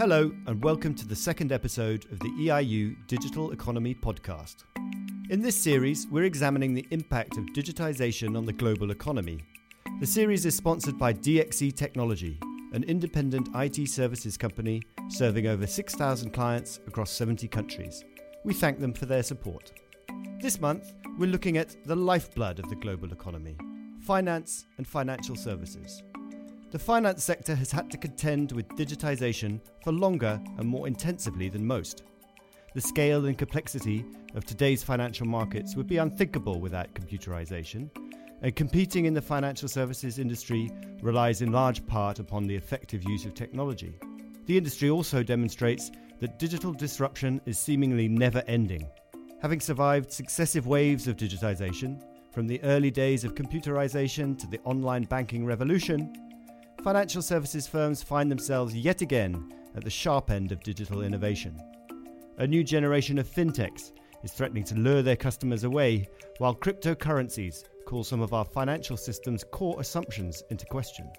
Hello, and welcome to the second episode of the EIU Digital Economy Podcast. In this series, we're examining the impact of digitization on the global economy. The series is sponsored by DXC Technology, an independent IT services company serving over 6,000 clients across 70 countries. We thank them for their support. This month, we're looking at the lifeblood of the global economy finance and financial services. The finance sector has had to contend with digitization for longer and more intensively than most. The scale and complexity of today's financial markets would be unthinkable without computerization, and competing in the financial services industry relies in large part upon the effective use of technology. The industry also demonstrates that digital disruption is seemingly never ending. Having survived successive waves of digitization, from the early days of computerization to the online banking revolution, financial services firms find themselves yet again at the sharp end of digital innovation. A new generation of fintechs is threatening to lure their customers away, while cryptocurrencies call some of our financial system's core assumptions into question.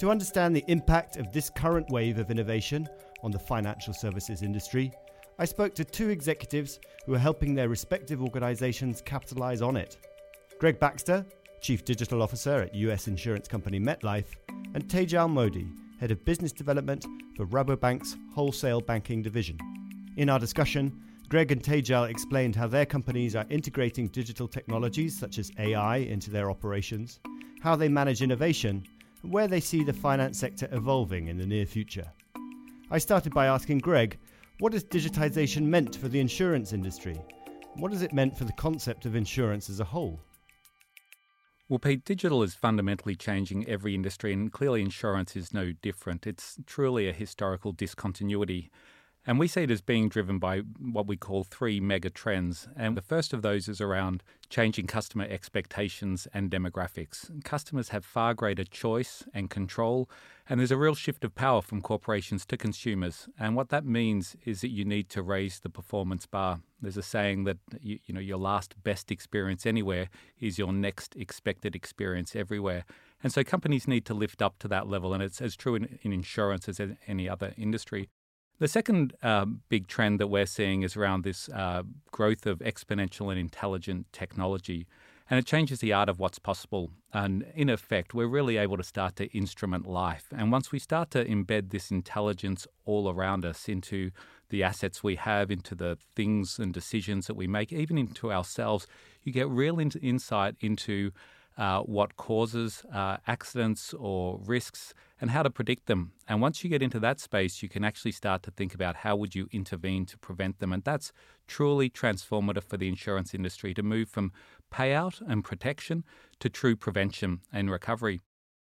To understand the impact of this current wave of innovation on the financial services industry, I spoke to two executives who are helping their respective organizations capitalize on it. Greg Baxter, Chief Digital Officer at US insurance company MetLife, and Tejal Mody, Head of Business Development for Rabobank's Wholesale Banking Division. In our discussion, Greg and Tejal explained how their companies are integrating digital technologies such as AI into their operations, how they manage innovation, and where they see the finance sector evolving in the near future. I started by asking Greg, what has digitization meant for the insurance industry? What has it meant for the concept of insurance as a whole? Well, Pete, digital is fundamentally changing every industry, and clearly insurance is no different. It's truly a historical discontinuity. And we see it as being driven by what we call three mega trends. And the first of those is around changing customer expectations and demographics. Customers have far greater choice and control, and there's a real shift of power from corporations to consumers. And what that means is that you need to raise the performance bar. There's a saying that you, you know your last best experience anywhere is your next expected experience everywhere. And so companies need to lift up to that level, and it's as true in, in insurance as in any other industry. The second uh, big trend that we're seeing is around this uh, growth of exponential and intelligent technology. And it changes the art of what's possible. And in effect, we're really able to start to instrument life. And once we start to embed this intelligence all around us into the assets we have, into the things and decisions that we make, even into ourselves, you get real in- insight into uh, what causes uh, accidents or risks and how to predict them. And once you get into that space, you can actually start to think about how would you intervene to prevent them. And that's truly transformative for the insurance industry to move from payout and protection to true prevention and recovery.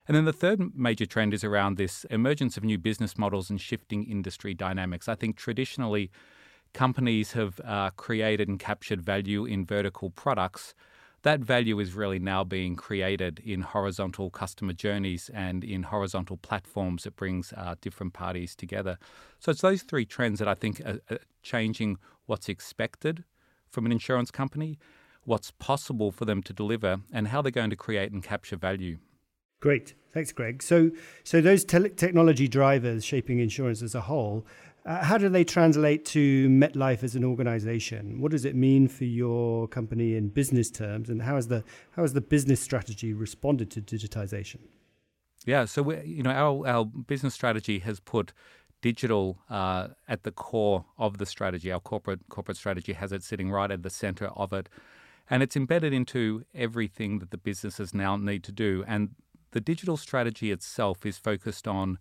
And then the third major trend is around this emergence of new business models and shifting industry dynamics. I think traditionally, companies have uh, created and captured value in vertical products that value is really now being created in horizontal customer journeys and in horizontal platforms that brings uh, different parties together. So it's those three trends that I think are, changing what's expected from an insurance company, what's possible for them to deliver, and how they're going to create and capture value. Great, thanks, Greg. So, so those te- technology drivers shaping insurance as a whole uh, how do they translate to MetLife as an organization? What does it mean for your company in business terms, and how has the how has the business strategy responded to digitization? Yeah, so we, you know our our business strategy has put digital uh, at the core of the strategy. Our corporate corporate strategy has it sitting right at the center of it, and it's embedded into everything that the businesses now need to do. And the digital strategy itself is focused on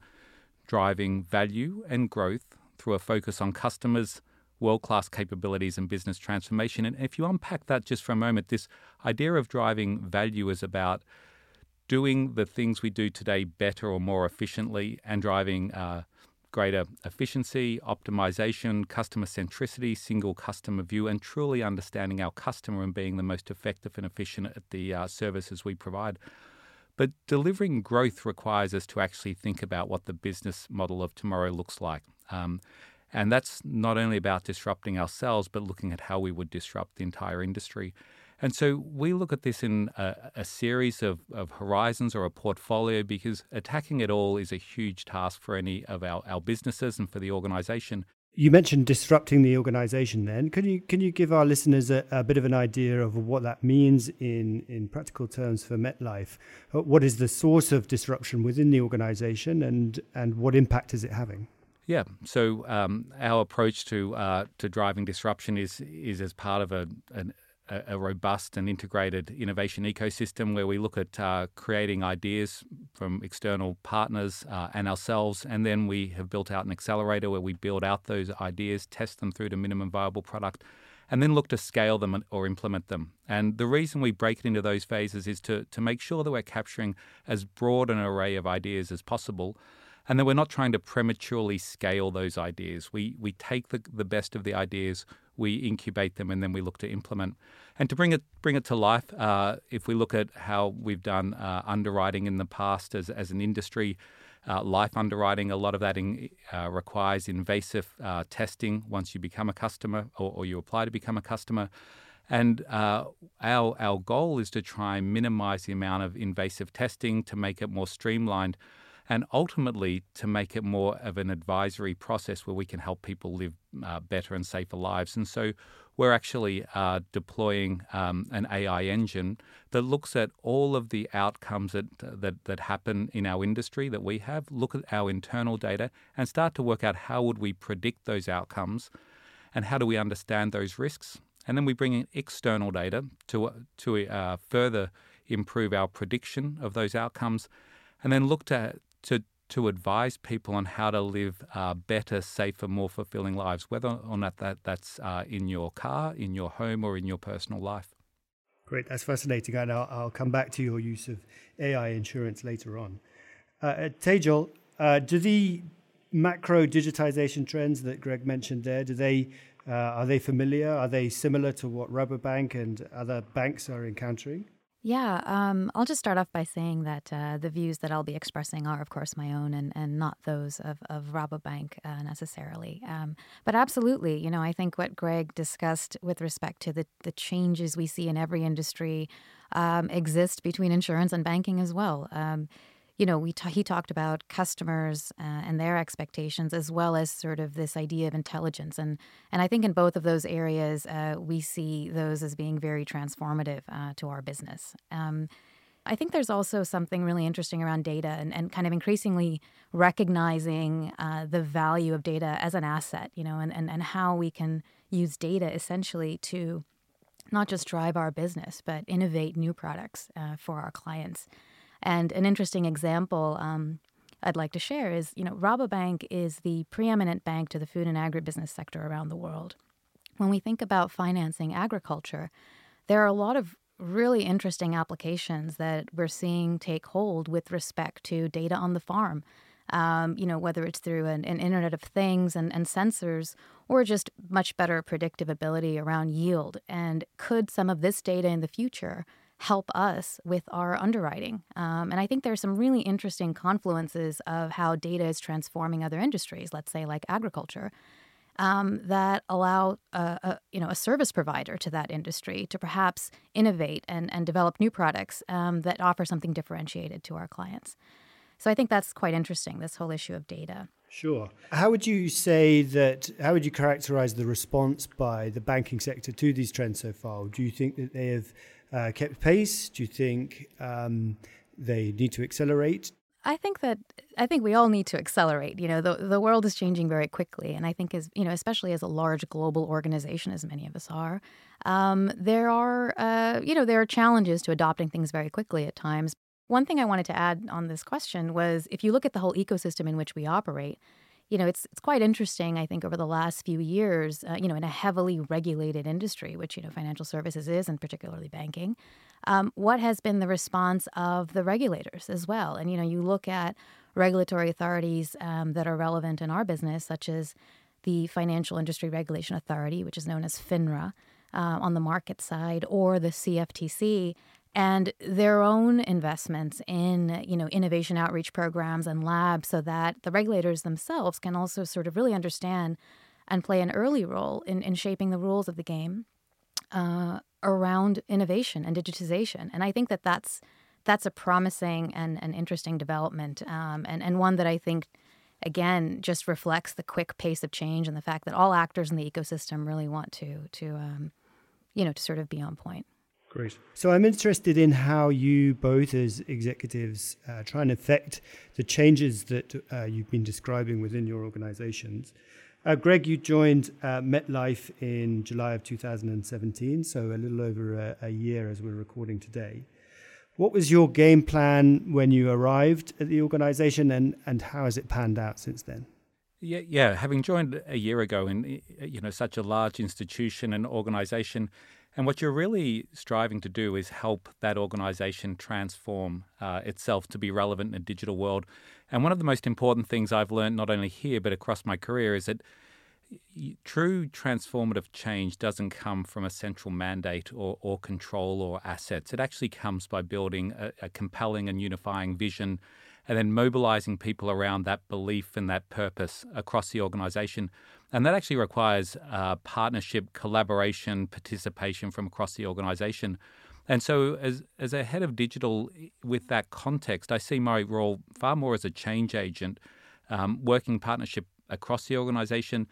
driving value and growth through a focus on customers, world class capabilities, and business transformation. And if you unpack that just for a moment, this idea of driving value is about doing the things we do today better or more efficiently and driving uh, greater efficiency, optimization, customer centricity, single customer view, and truly understanding our customer and being the most effective and efficient at the uh, services we provide. But delivering growth requires us to actually think about what the business model of tomorrow looks like. Um, and that's not only about disrupting ourselves, but looking at how we would disrupt the entire industry. And so we look at this in a, a, series of, of horizons or a portfolio because attacking it all is a huge task for any of our, our businesses and for the organization. You mentioned disrupting the organization then. Can you can you give our listeners a, a, bit of an idea of what that means in, in practical terms for MetLife? Uh, what is the source of disruption within the organization and, and what impact is it having? Yeah, so um, our approach to uh, to driving disruption is is as part of a, an, a, robust and integrated innovation ecosystem where we look at uh, creating ideas from external partners uh, and ourselves. And then we have built out an accelerator where we build out those ideas, test them through to minimum viable product, and then look to scale them or implement them. And the reason we break it into those phases is to, to make sure that we're capturing as broad an array of ideas as possible and that we're not trying to prematurely scale those ideas. We, we take the, the best of the ideas, we incubate them, and then we look to implement. And to bring it bring it to life, uh, if we look at how we've done uh, underwriting in the past as, as an industry, uh, life underwriting, a lot of that in, uh, requires invasive uh, testing once you become a customer or, or, you apply to become a customer. And uh, our, our goal is to try and minimize the amount of invasive testing to make it more streamlined and ultimately to make it more of an advisory process where we can help people live uh, better and safer lives. And so we're actually uh, deploying um, an AI engine that looks at all of the outcomes that, that, that happen in our industry that we have, look at our internal data, and start to work out how would we predict those outcomes and how do we understand those risks. And then we bring in external data to, to uh, further improve our prediction of those outcomes and then look to to to advise people on how to live uh, better, safer, more fulfilling lives, whether or not that that's uh, in your car, in your home, or in your personal life. Great, that's fascinating, and I'll, I'll come back to your use of AI insurance later on. Uh, uh, Tejal, uh, do the macro digitization trends that Greg mentioned there, do they uh, are they familiar? Are they similar to what Rabobank and other banks are encountering? Yeah, um, I'll just start off by saying that uh, the views that I'll be expressing are, of course, my own and, and not those of, of Rabobank uh, necessarily. Um, but absolutely, you know, I think what Greg discussed with respect to the, the changes we see in every industry um, exist between insurance and banking as well. You know, we he talked about customers uh, and their expectations, as well as sort of this idea of intelligence, and and I think in both of those areas, uh, we see those as being very transformative uh, to our business. Um, I think there's also something really interesting around data and, and kind of increasingly recognizing uh, the value of data as an asset, you know, and, and, and how we can use data essentially to not just drive our business, but innovate new products uh, for our clients. And an interesting example um, I'd like to share is, you know, Rabobank is the preeminent bank to the food and agribusiness sector around the world. When we think about financing agriculture, there are a lot of really interesting applications that we're seeing take hold with respect to data on the farm. Um, you know, whether it's through an, an Internet of Things and, and sensors or just much better predictive ability around yield. And could some of this data in the future help us with our underwriting. Um, and I think there are some really interesting confluences of how data is transforming other industries, let's say like agriculture, um, that allow a, a, you know a service provider to that industry to perhaps innovate and, and develop new products um, that offer something differentiated to our clients. So I think that's quite interesting. This whole issue of data. Sure. How would you say that? How would you characterize the response by the banking sector to these trends so far? Do you think that they have uh, kept pace? Do you think um, they need to accelerate? I think that I think we all need to accelerate. You know, the the world is changing very quickly, and I think as you know, especially as a large global organization, as many of us are, um, there are uh, you know there are challenges to adopting things very quickly at times. One thing I wanted to add on this question was if you look at the whole ecosystem in which we operate, you know, it's it's quite interesting. I think over the last few years, uh, you know, in a heavily regulated industry, which you know financial services is, and particularly banking, um, what has been the response of the regulators as well? And you know, you look at regulatory authorities um, that are relevant in our business, such as the Financial Industry Regulation Authority, which is known as FINRA. Uh, on the market side, or the CFTC, and their own investments in you know innovation outreach programs and labs so that the regulators themselves can also sort of really understand and play an early role in, in shaping the rules of the game uh, around innovation and digitization. And I think that that's that's a promising and, and interesting development, um, and and one that I think again just reflects the quick pace of change and the fact that all actors in the ecosystem really want to to um, you know to sort of be on point. Great. So I'm interested in how you both, as executives, uh, try and affect the changes that uh, you've been describing within your organizations. Uh, Greg, you joined uh, MetLife in July of 2017, so a little over a, a, year as we're recording today. What was your game plan when you arrived at the organization, and, and how has it panned out since then? Yeah, yeah. Having joined a year ago in you know such a large institution and organization, and what you're really striving to do is help that organization transform uh, itself to be relevant in a digital world. And one of the most important things I've learned, not only here, but across my career, is that true transformative change doesn't come from a central mandate or, or control or assets. It actually comes by building a, a compelling and unifying vision and then mobilizing people around that belief and that purpose across the organization. And that actually requires uh, partnership, collaboration, participation from across the organization. And so, as, as a head of digital, with that context, I see my role far more as a change agent, um, working partnership across the organization,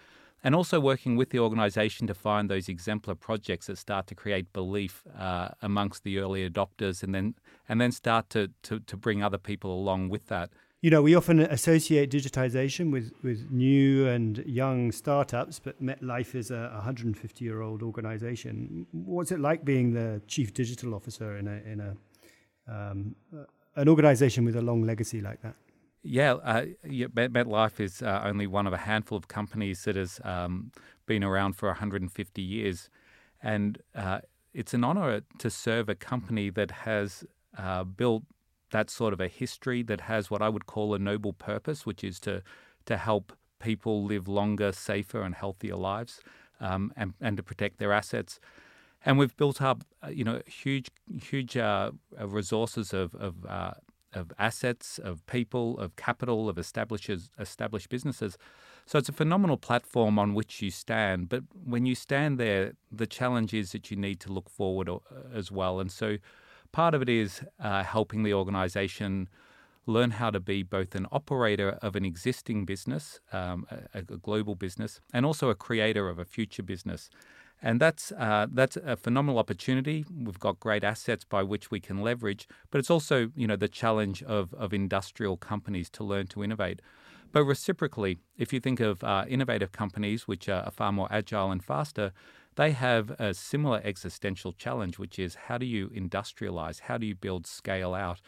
and also working with the organization to find those exemplar projects that start to create belief uh, amongst the early adopters, and then and then start to, to to bring other people along with that you know, we often associate digitization with, with new and young startups, but MetLife is a 150 year old organization. What's it like being the chief digital officer in a, in a um, an organization with a long legacy like that? Yeah, uh, yeah MetLife is uh, only one of a handful of companies that has um, been around for 150 years. And uh, it's an honor to serve a company that has uh, built that sort of a history that has what I would call a noble purpose, which is to to help people live longer, safer, and healthier lives, um, and and to protect their assets. And we've built up, uh, you know, huge huge uh, uh, resources of of, uh, of assets, of people, of capital, of established established businesses. So it's a phenomenal platform on which you stand. But when you stand there, the challenge is that you need to look forward uh, as well. And so Part of it is uh, helping the organization learn how to be both an operator of an existing business, um, a, a, global business, and also a creator of a future business. And that's uh, that's a phenomenal opportunity. We've got great assets by which we can leverage, but it's also you know the challenge of of industrial companies to learn to innovate. But reciprocally, if you think of uh, innovative companies which are far more agile and faster, they have a similar existential challenge, which is how do you industrialize? How do you build scale out?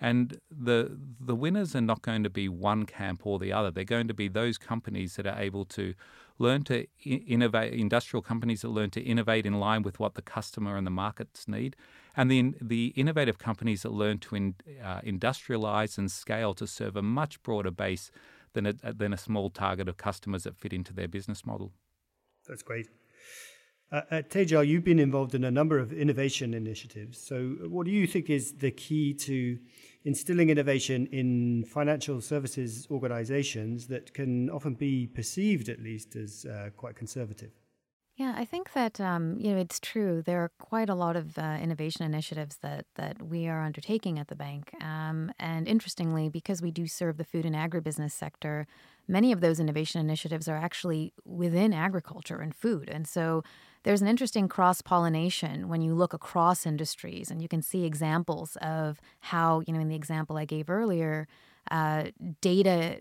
And the the winners are not going to be one camp or the other. They're going to be those companies that are able to learn to innovate, industrial companies that learn to innovate in line with what the customer and the markets need, and the the innovative companies that learn to in, uh, industrialize and scale to serve a much broader base than a, than a small target of customers that fit into their business model. That's great. Uh, at Tejal, you've been involved in a number of innovation initiatives. So, what do you think is the key to instilling innovation in financial services organizations that can often be perceived, at least, as uh, quite conservative? Yeah, I think that um, you know it's true. There are quite a lot of uh, innovation initiatives that that we are undertaking at the bank, um, and interestingly, because we do serve the food and agribusiness sector, many of those innovation initiatives are actually within agriculture and food, and so there's an interesting cross pollination when you look across industries, and you can see examples of how, you know, in the example I gave earlier, uh, data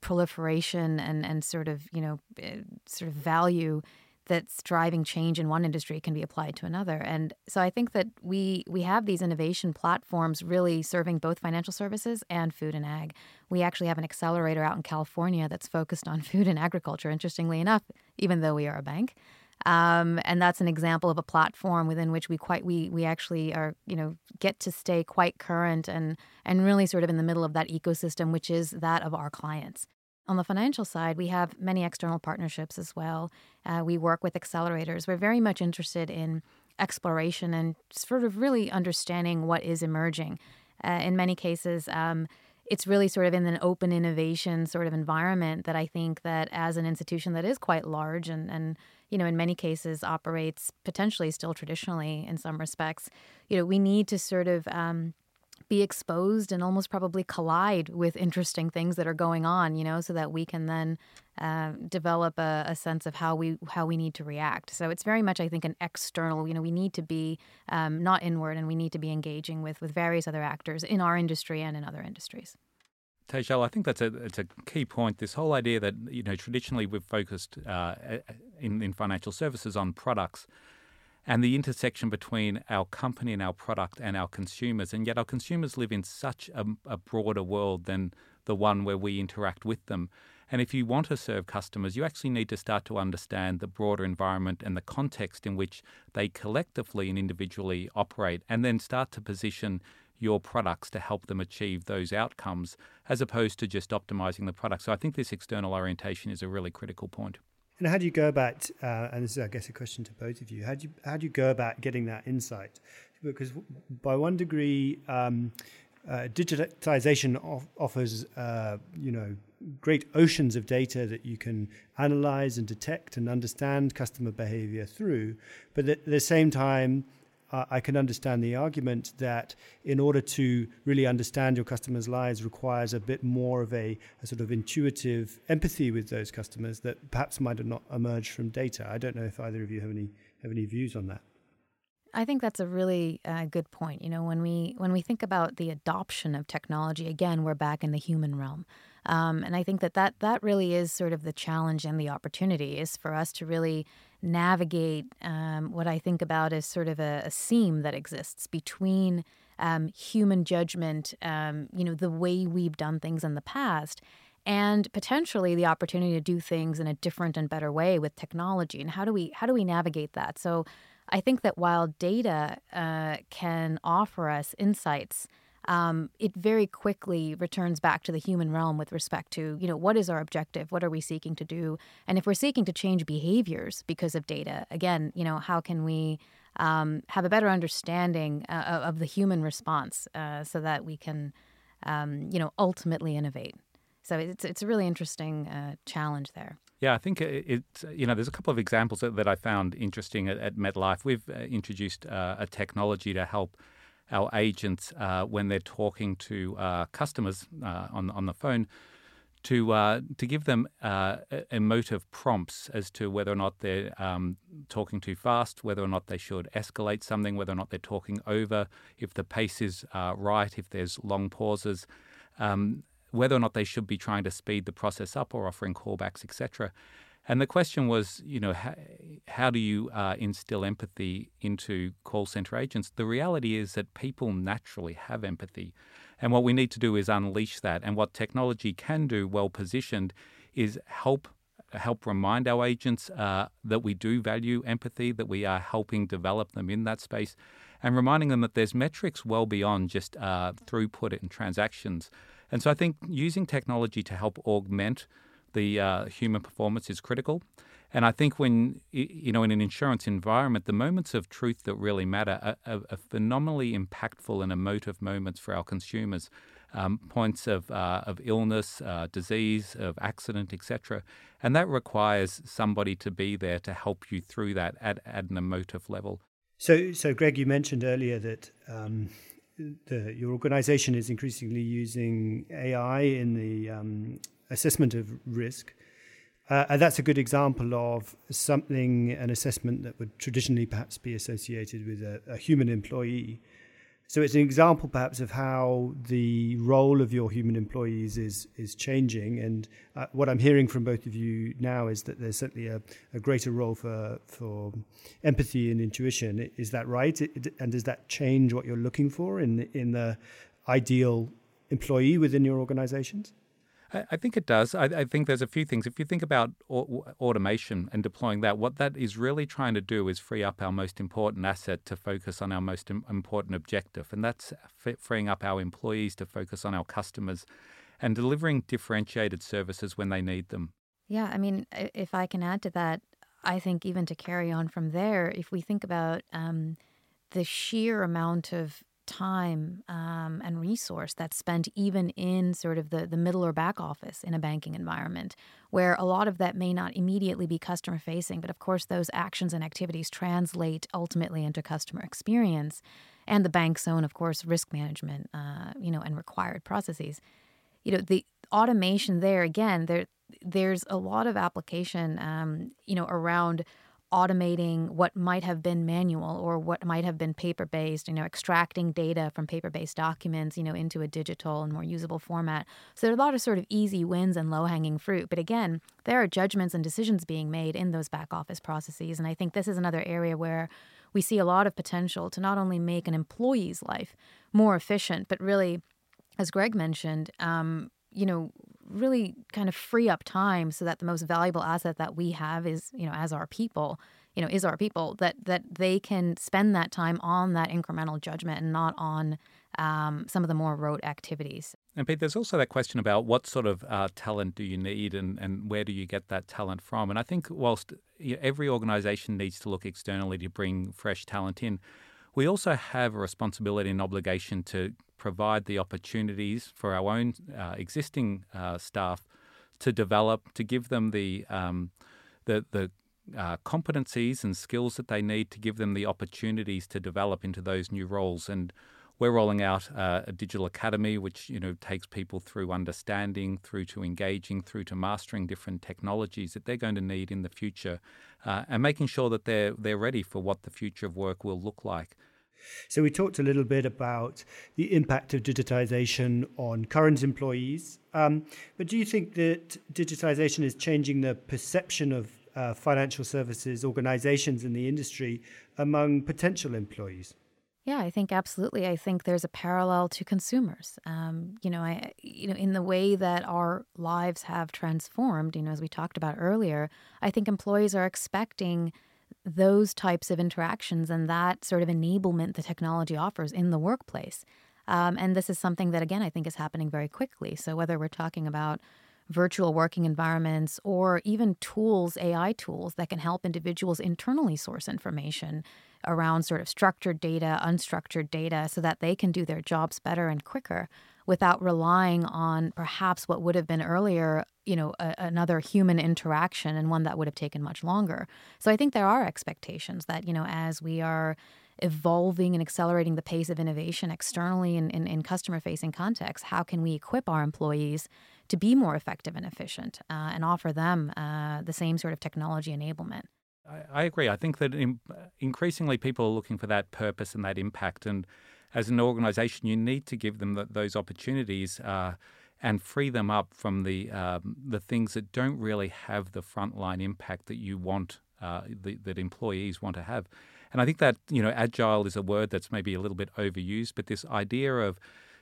proliferation and, and sort of, you know, eh, sort of value that's driving change in one industry can be applied to another. And so I think that we we have these innovation platforms really serving both financial services and food and ag. We actually have an accelerator out in California that's focused on food and agriculture, interestingly enough, even though we are a bank. Um, and that's an example of a platform within which we quite we we actually are you know get to stay quite current and and really sort of in the middle of that ecosystem, which is that of our clients. On the financial side, we have many external partnerships as well. Uh, we work with accelerators. We're very much interested in exploration and sort of really understanding what is emerging. Uh, in many cases, um, it's really sort of in an open innovation sort of environment that I think that as an institution that is quite large and, and you know, in many cases operates potentially still traditionally in some respects. You know, we need to sort of um, be exposed and almost probably collide with interesting things that are going on, you know, so that we can then uh, develop a, a, sense of how we how we need to react. So it's very much, I think, an external. You know, we need to be um, not inward, and we need to be engaging with with various other actors in our industry and in other industries. Tejal, I think that's a it's a key point. This whole idea that you know traditionally we've focused uh, in in financial services on products and the intersection between our company and our product and our consumers. And yet, our consumers live in such a, a, broader world than the one where we interact with them. And if you want to serve customers, you actually need to start to understand the broader environment and the context in which they collectively and individually operate, and then start to position your products to help them achieve those outcomes as opposed to just optimizing the product. So I think this external orientation is a really critical point. And how do you go about? Uh, and this is, I guess, a question to both of you. How do you how do you go about getting that insight? Because by one degree, um, uh, digitization off- offers uh, you know great oceans of data that you can analyze and detect and understand customer behavior through, but at the same time I can understand the argument that in order to really understand your customers' lives requires a bit more of a, a, sort of intuitive empathy with those customers that perhaps might not emerged from data. I don't know if either of you have any have any views on that. I think that's a really uh, good point. You know, when we when we think about the adoption of technology, again, we're back in the human realm, um, and I think that, that that really is sort of the challenge and the opportunity is for us to really navigate um, what I think about as sort of a, a seam that exists between um, human judgment, um, you know, the way we've done things in the past, and potentially the opportunity to do things in a different and better way with technology. And how do we how do we navigate that? So, I think that while data uh, can offer us insights um, it very quickly returns back to the human realm with respect to, you know, what is our objective? What are we seeking to do? And if we're seeking to change behaviors because of data, again, you know, how can we um, have a better understanding uh, of the human response uh, so that we can, um, you know, ultimately innovate? So it's it's a really interesting uh, challenge there. Yeah, I think it's you know there's a couple of examples that, that I found interesting at, at MetLife. We've uh, introduced uh, a technology to help our agents uh, when they're talking to uh, customers uh, on on the phone to uh, to give them uh, emotive prompts as to whether or not they're um, talking too fast, whether or not they should escalate something, whether or not they're talking over, if the pace is uh, right, if there's long pauses, um, whether or not they should be trying to speed the process up or offering callbacks, etc. And the question was, you know, how, how do you uh, instill empathy into call center agents? The reality is that people naturally have empathy. And what we need to do is unleash that. And what technology can do, well positioned, is help help remind our agents uh, that we do value empathy, that we are helping develop them in that space, and reminding them that there's metrics well beyond just uh, throughput and transactions. And so I think using technology to help augment the uh, human performance is critical. And I think when, you know, in an insurance environment, the moments of truth that really matter are, are, are phenomenally impactful and emotive moments for our consumers. Um, points of, uh, of illness, uh, disease, of accident, etc. And that requires somebody to be there to help you through that at, at an emotive level. So, so Greg, you mentioned earlier that um, the, your organization is increasingly using AI in the um, assessment of risk. Uh, and that's a good example of something, an assessment that would traditionally perhaps be associated with a, a human employee. So it's an example, perhaps, of how the role of your human employees is is changing. And uh, what I'm hearing from both of you now is that there's certainly a, a greater role for for empathy and intuition. Is that right? And does that change what you're looking for in in the ideal employee within your organizations? I, think it does. I, I, think there's a few things. If you think about au- automation and deploying that, what that is really trying to do is free up our most important asset to focus on our most Im- important objective, and that's f- freeing up our employees to focus on our customers and delivering differentiated services when they need them. Yeah, I mean, if I can add to that, I think even to carry on from there, if we think about um, the sheer amount of time um, and resource that's spent even in sort of the, the middle or back office in a banking environment, where a lot of that may not immediately be customer facing, but of course, those actions and activities translate ultimately into customer experience and the bank's own, of course, risk management, uh, you know, and required processes. You know, the automation there again, there there's a lot of application, um, you know, around automating what might have been manual or what might have been paper based, you know, extracting data from paper based documents, you know, into a digital and more usable format. So there are a lot of sort of easy wins and low hanging fruit. But again, there are judgments and decisions being made in those back office processes. And I think this is another area where we see a lot of potential to not only make an employee's life more efficient, but really, as Greg mentioned, um, you know, really kind of free up time so that the most valuable asset that we have is, you know, as our people, you know, is our people that that they can spend that time on that incremental judgment and not on um, some of the more rote activities. And Pete, there's also that question about what sort of uh, talent do you need and, and where do you get that talent from? And I think whilst every organization needs to look externally to bring fresh talent in, we also have a responsibility and obligation to provide the opportunities for our own uh, existing uh, staff to develop, to give them the um, the, the uh, competencies and skills that they need to give them the opportunities to develop into those new roles. And we're rolling out uh, a digital academy, which you know takes people through understanding, through to engaging, through to mastering different technologies that they're going to need in the future, uh, and making sure that they're they're ready for what the future of work will look like. So, we talked a little bit about the impact of digitization on current employees. Um, but do you think that digitization is changing the perception of uh, financial services organizations in the industry among potential employees? Yeah, I think absolutely. I think there's a parallel to consumers. Um, you know, I you know in the way that our lives have transformed. You know, as we talked about earlier, I think employees are expecting those types of interactions and that sort of enablement the technology offers in the workplace. Um, and this is something that, again, I think is happening very quickly. So, whether we're talking about virtual working environments or even tools, AI tools that can help individuals internally source information around sort of structured data, unstructured data, so that they can do their jobs better and quicker without relying on perhaps what would have been earlier, you know, a, another human interaction and one that would have taken much longer. So I think there are expectations that, you know, as we are evolving and accelerating the pace of innovation externally in, in, in customer facing contexts, how can we equip our employees to be more effective and efficient uh, and offer them uh, the same sort of technology enablement? I, agree. I think that in, increasingly people are looking for that purpose and that impact. And as an organization, you need to give them the, those opportunities uh, and free them up from the um, the things that don't really have the frontline impact that you want uh, the, that employees want to have. And I think that you know agile is a word that's maybe a little bit overused, but this idea of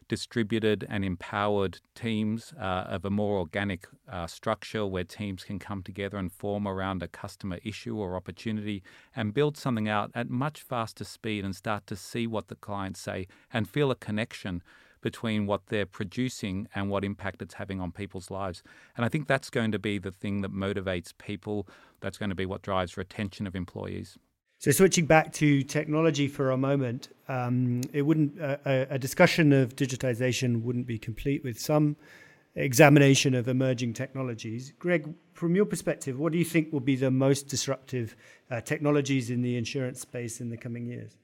distributed and empowered teams uh, of a more organic uh, structure where teams can come together and form around a customer issue or opportunity and build something out at much faster speed and start to see what the clients say and feel a connection between what they're producing and what impact it's having on people's lives. And I think that's going to be the thing that motivates people. That's going to be what drives retention of employees. So, switching back to technology for a moment, um, it wouldn't uh, a discussion of digitization wouldn't be complete with some examination of emerging technologies. Greg, from your perspective, what do you think will be the most disruptive uh, technologies in the insurance space in the coming years?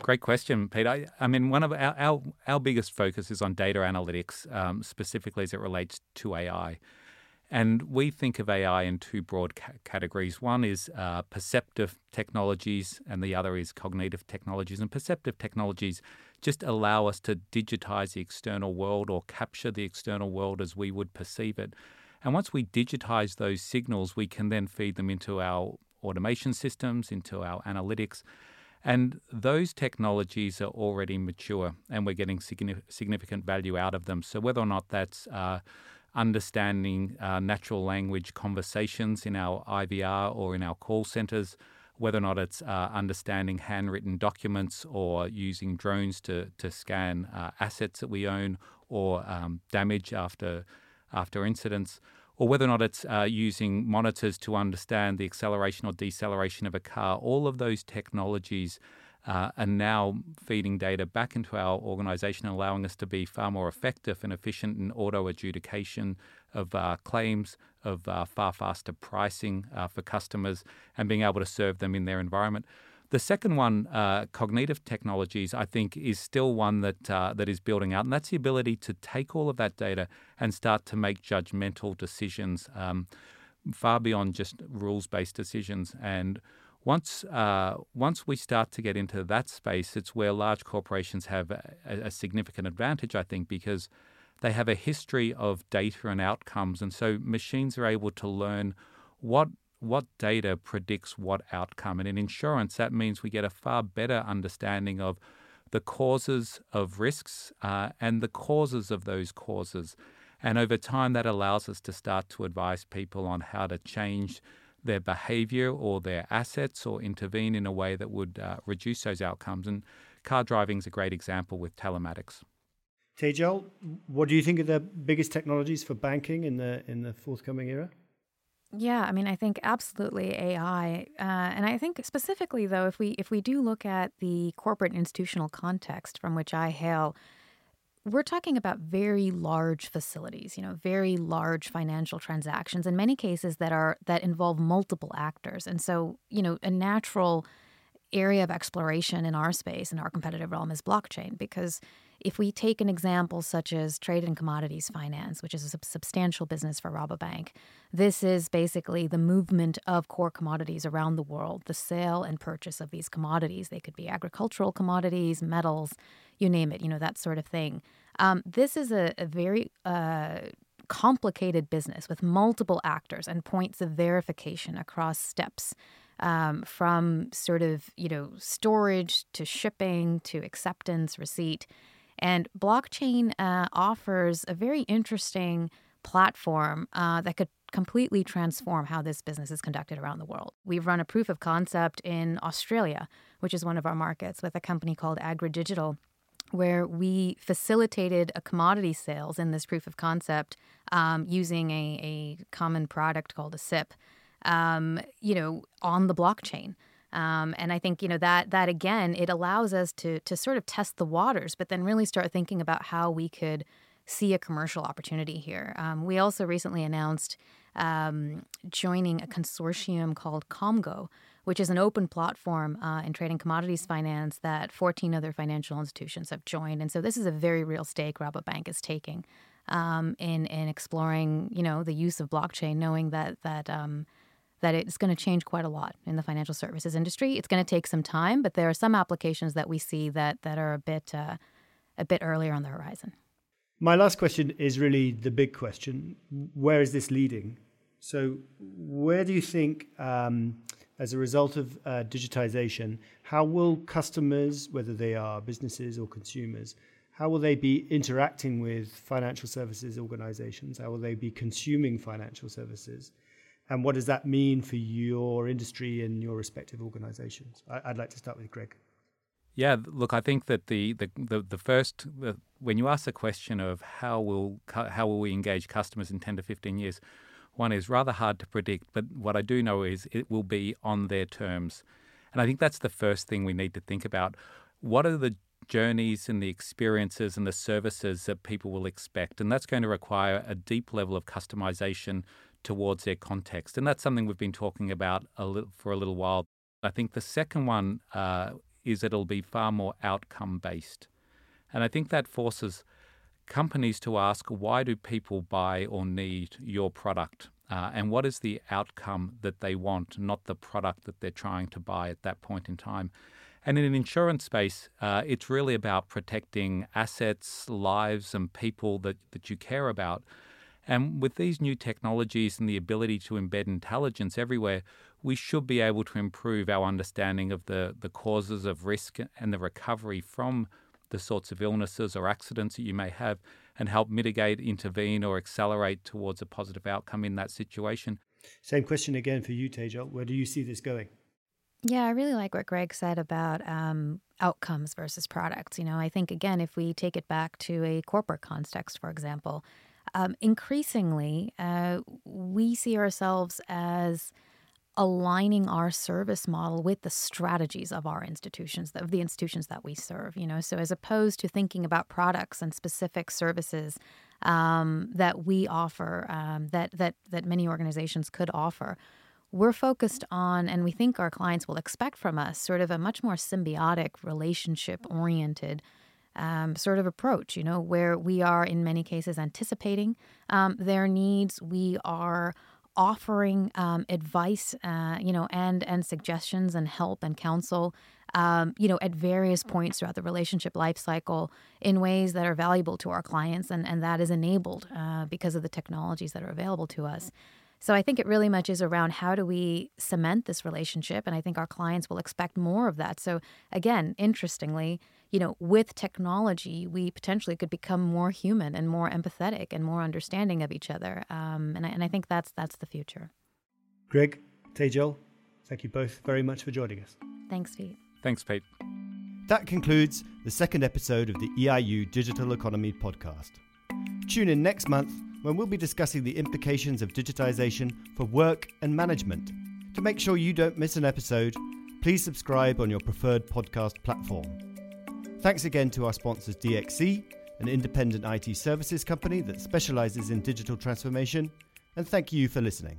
Great question, Peter. I, I mean, one of our, our, our biggest focus is on data analytics, um, specifically as it relates to AI. And we think of AI in two broad ca- categories. One is uh, perceptive technologies, and the other is cognitive technologies. And perceptive technologies just allow us to digitize the external world or capture the external world as we would perceive it. And once we digitize those signals, we can then feed them into our automation systems, into our analytics. And those technologies are already mature, and we're getting significant value out of them. So, whether or not that's uh, understanding uh, natural language conversations in our IVR or in our call centers, whether or not it's uh, understanding handwritten documents or using drones to, to scan uh, assets that we own or um, damage after, after incidents, or whether or not it's uh, using monitors to understand the acceleration or deceleration of a car. All of those technologies uh, are now feeding data back into our organization, and allowing us to be far more effective and efficient in auto adjudication of uh, claims, of uh, far faster pricing uh, for customers, and being able to serve them in their environment. The second one, uh, cognitive technologies, I think is still one that uh, that is building out, and that's the ability to take all of that data and start to make judgmental decisions, um, far beyond just rules-based decisions. And once uh, once we start to get into that space, it's where large corporations have a, a, significant advantage, I think, because they have a history of data and outcomes, and so machines are able to learn what what data predicts what outcome. And in insurance, that means we get a far better understanding of the causes of risks uh, and the causes of those causes. And over time, that allows us to start to advise people on how to change their behavior or their assets or intervene in a way that would uh, reduce those outcomes. And car driving is a great example with telematics. Tejal, what do you think are the biggest technologies for banking in the in the forthcoming era? Yeah, I mean, I think absolutely AI, uh, and I think specifically though, if we if we do look at the corporate institutional context from which I hail, we're talking about very large facilities, you know, very large financial transactions in many cases that are that involve multiple actors. And so, you know, a natural area of exploration in our space in our competitive realm is blockchain because if we take an example such as trade and commodities finance, which is a substantial business for Rabobank, this is basically the movement of core commodities around the world, the sale and purchase of these commodities. They could be agricultural commodities, metals, you name it, you know, that sort of thing. Um, this is a, a very uh, complicated business with multiple actors and points of verification across steps. Um, from sort of you know storage to shipping to acceptance receipt and blockchain uh, offers a very interesting platform uh, that could completely transform how this business is conducted around the world. We've run a proof of concept in Australia, which is one of our markets, with a company called AgriDigital, where we facilitated a commodity sales in this proof of concept um, using a, a common product called a SIP, um, you know, on the blockchain. Um, and I think you know that that again it allows us to to sort of test the waters, but then really start thinking about how we could see a commercial opportunity here. Um, we also recently announced um, joining a consortium called Komgo, which is an open platform uh, in trading commodities finance that 14 other financial institutions have joined. And so this is a very real stake Rabobank is taking um, in in exploring, you know, the use of blockchain, knowing that that um, that it's going to change quite a lot in the financial services industry. It's going to take some time, but there are some applications that we see that that are a bit uh, a bit earlier on the horizon. My last question is really the big question: Where is this leading? So, where do you think, um, as a result of uh, digitization, how will customers, whether they are businesses or consumers, how will they be interacting with financial services organizations? How will they be consuming financial services? And what does that mean for your industry and your respective organizations? I'd like to start with Greg. Yeah, look, I think that the the the, the first the, when you ask the question of how will how will we engage customers in ten to fifteen years, one is rather hard to predict. But what I do know is it will be on their terms, and I think that's the first thing we need to think about. What are the journeys and the experiences and the services that people will expect, and that's going to require a deep level of customization towards their context. And that's something we've been talking about a little, for a little while. I think the second one uh, is it'll be far more outcome based. And I think that forces companies to ask why do people buy or need your product? Uh, and what is the outcome that they want, not the product that they're trying to buy at that point in time. And in an insurance space, uh, it's really about protecting assets, lives, and people that, that you care about. And with these new technologies and the ability to embed intelligence everywhere, we should be able to improve our understanding of the, the causes of risk and the recovery from the sorts of illnesses or accidents that you may have and help mitigate, intervene, or accelerate towards a positive outcome in that situation. Same question again for you, Tejal. Where do you see this going? Yeah, I really like what Greg said about um, outcomes versus products. You know, I think, again, if we take it back to a corporate context, for example, um, increasingly, uh, we see ourselves as aligning our service model with the strategies of our institutions, of the institutions that we serve. You know, so as opposed to thinking about products and specific services um, that we offer, um, that that that many organizations could offer, we're focused on, and we think our clients will expect from us, sort of a much more symbiotic, relationship oriented. Um, sort of approach, you know, where we are in many cases anticipating um, their needs. We are offering um, advice, uh, you know, and and suggestions and help and counsel, um, you know, at various points throughout the relationship life cycle in ways that are valuable to our clients, and and that is enabled uh, because of the technologies that are available to us. So I think it really much is around how do we cement this relationship, and I think our clients will expect more of that. So again, interestingly you know, with technology, we potentially could become more human and more empathetic and more understanding of each other. Um, and, I, and I think that's that's the future. Greg, Tejal, thank you both very much for joining us. Thanks, Pete. Thanks, Pete. That concludes the second episode of the EIU Digital Economy podcast. Tune in next month when we'll be discussing the implications of digitization for work and management. To make sure you don't miss an episode, please subscribe on your preferred podcast platform. Thanks again to our sponsors DXC, an independent IT services company that specializes in digital transformation, and thank you for listening.